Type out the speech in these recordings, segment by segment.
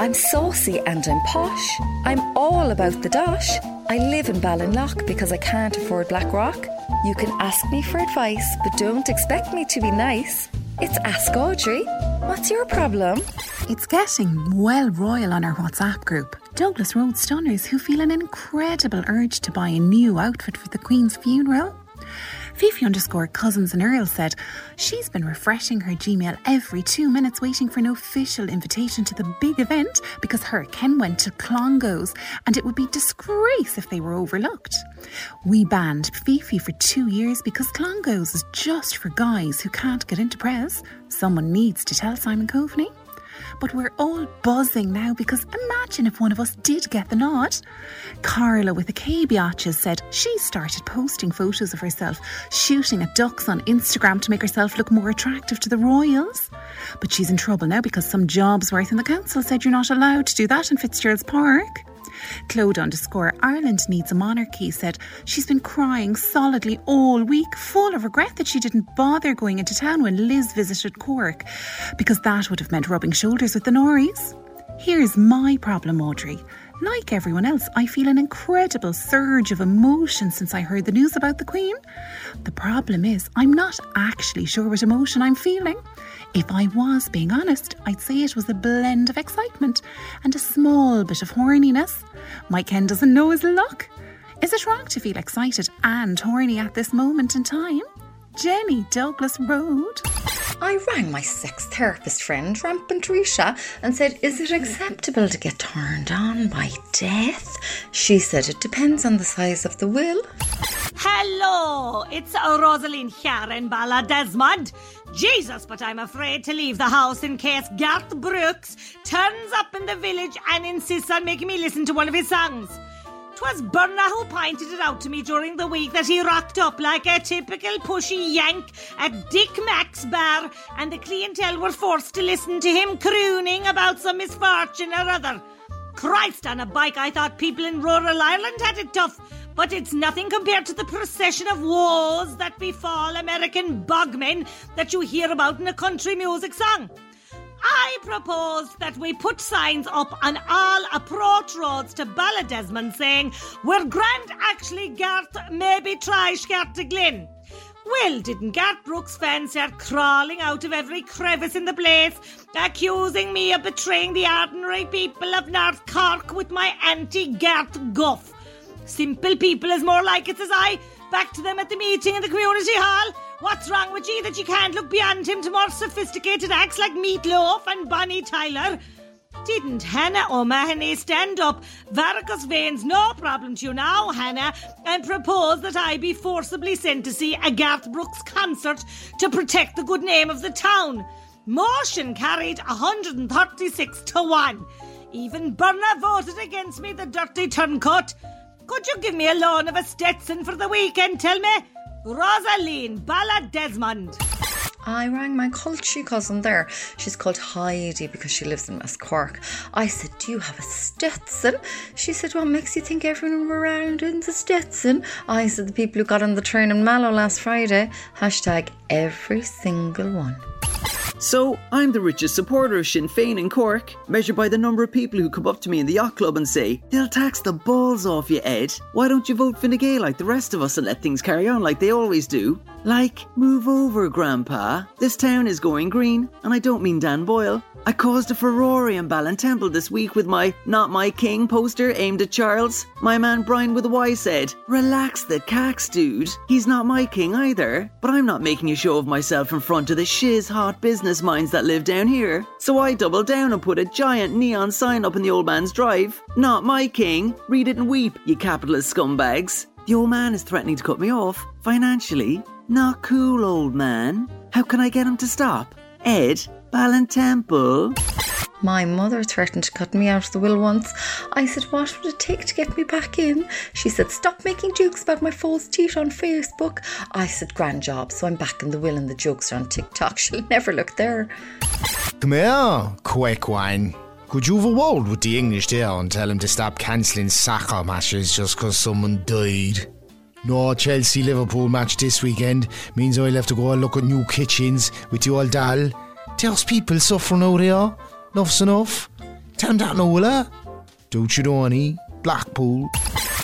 I'm saucy and I'm posh. I'm all about the dosh. I live in Ballinlough because I can't afford Blackrock. You can ask me for advice, but don't expect me to be nice. It's Ask Audrey. What's your problem? It's getting well royal on our WhatsApp group. Douglas Road stunners who feel an incredible urge to buy a new outfit for the Queen's funeral. Fifi underscore cousins and Earl said she's been refreshing her Gmail every two minutes waiting for an official invitation to the big event because her Ken went to Clongowes and it would be disgrace if they were overlooked. We banned Fifi for two years because Clongowes is just for guys who can't get into press. Someone needs to tell Simon Coveney. But we're all buzzing now because imagine if one of us did get the nod. Carla with the K biatches said she started posting photos of herself shooting at ducks on Instagram to make herself look more attractive to the royals. But she's in trouble now because some jobs worth in the council said you're not allowed to do that in Fitzgerald's Park. Claude underscore Ireland needs a monarchy said she's been crying solidly all week, full of regret that she didn't bother going into town when Liz visited Cork, because that would have meant rubbing shoulders with the Norries. Here's my problem, Audrey. Like everyone else, I feel an incredible surge of emotion since I heard the news about the Queen. The problem is, I'm not actually sure what emotion I'm feeling. If I was being honest, I'd say it was a blend of excitement and a small bit of horniness. My Ken doesn't know his luck. Is it wrong to feel excited and horny at this moment in time? Jenny Douglas Road. I rang my sex therapist friend, Rampant Risha, and said, Is it acceptable to get turned on by death? She said it depends on the size of the will. Hello, it's Rosalind here in Ballydesmond. Jesus, but I'm afraid to leave the house in case Garth Brooks turns up in the village and insists on making me listen to one of his songs. 'Twas Burner who pointed it out to me during the week that he rocked up like a typical pushy yank at Dick Mack's bar, and the clientele were forced to listen to him crooning about some misfortune or other. Christ on a bike, I thought people in rural Ireland had it tough, but it's nothing compared to the procession of woes that befall American bogmen that you hear about in a country music song. I propose that we put signs up on all approach roads to Ballydesmond saying, We're grand actually, Garth, maybe try Scartaglin. Well, didn't Garth Brooks fans start crawling out of every crevice in the place, accusing me of betraying the ordinary people of North Cork with my anti Garth guff? Simple people is more like it, says I. Back to them at the meeting in the community hall. What's wrong with you that you can't look beyond him to more sophisticated acts like Meatloaf and Bonnie Tyler? Didn't Hannah O'Mahony stand up, varicose veins, no problem to you now, Hannah, and propose that I be forcibly sent to see a Garth Brooks concert to protect the good name of the town? Motion carried 136 to 1. Even Burner voted against me, the dirty turncoat. Could you give me a loan of a Stetson for the weekend, tell me? Rosaline Ballydesmond. I rang my culture cousin there. She's called Heidi because she lives in West Cork. I said, Do you have a Stetson? She said, What makes you think everyone around in the Stetson? I said, The people who got on the train in Mallow last Friday. Hashtag every single one. So, I'm the richest supporter of Sinn Féin in Cork, measured by the number of people who come up to me in the yacht club and say, They'll tax the balls off you, Ed. Why don't you vote Fine Gael like the rest of us and let things carry on like they always do? Like, move over, Grandpa. This town is going green, and I don't mean Dan Boyle. I caused a furore in Ballintemple this week with my Not My King poster aimed at Charles. My man Brian with a Y said, Relax the cax, dude. He's not my king either. But I'm not making a show of myself in front of the shiz hot business minds that live down here. So I doubled down and put a giant neon sign up in the old man's drive. Not my king. Read it and weep, you capitalist scumbags. The old man is threatening to cut me off, financially. Not cool, old man. How can I get him to stop? Ed, Ballintemple? My mother threatened to cut me out of the will once. I said, What would it take to get me back in? She said, Stop making jokes about my false teeth on Facebook. I said, Grand job. So I'm back in the will and the jokes are on TikTok. She'll never look there. Come here, quick one. Could you have a word with the English there and tell him to stop cancelling soccer matches just because someone died? No Chelsea Liverpool match this weekend means I'll have to go and look at new kitchens with the old doll. There's people suffering out here. Enough's enough. Tell him that, Nola. Don't you know any? Blackpool.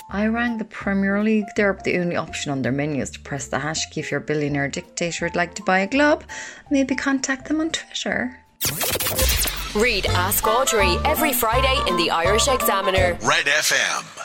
I rang the Premier League there, but the only option on their menu is to press the hash key if your billionaire dictator would like to buy a club. Maybe contact them on Twitter. Read Ask Audrey every Friday in the Irish Examiner. Red FM.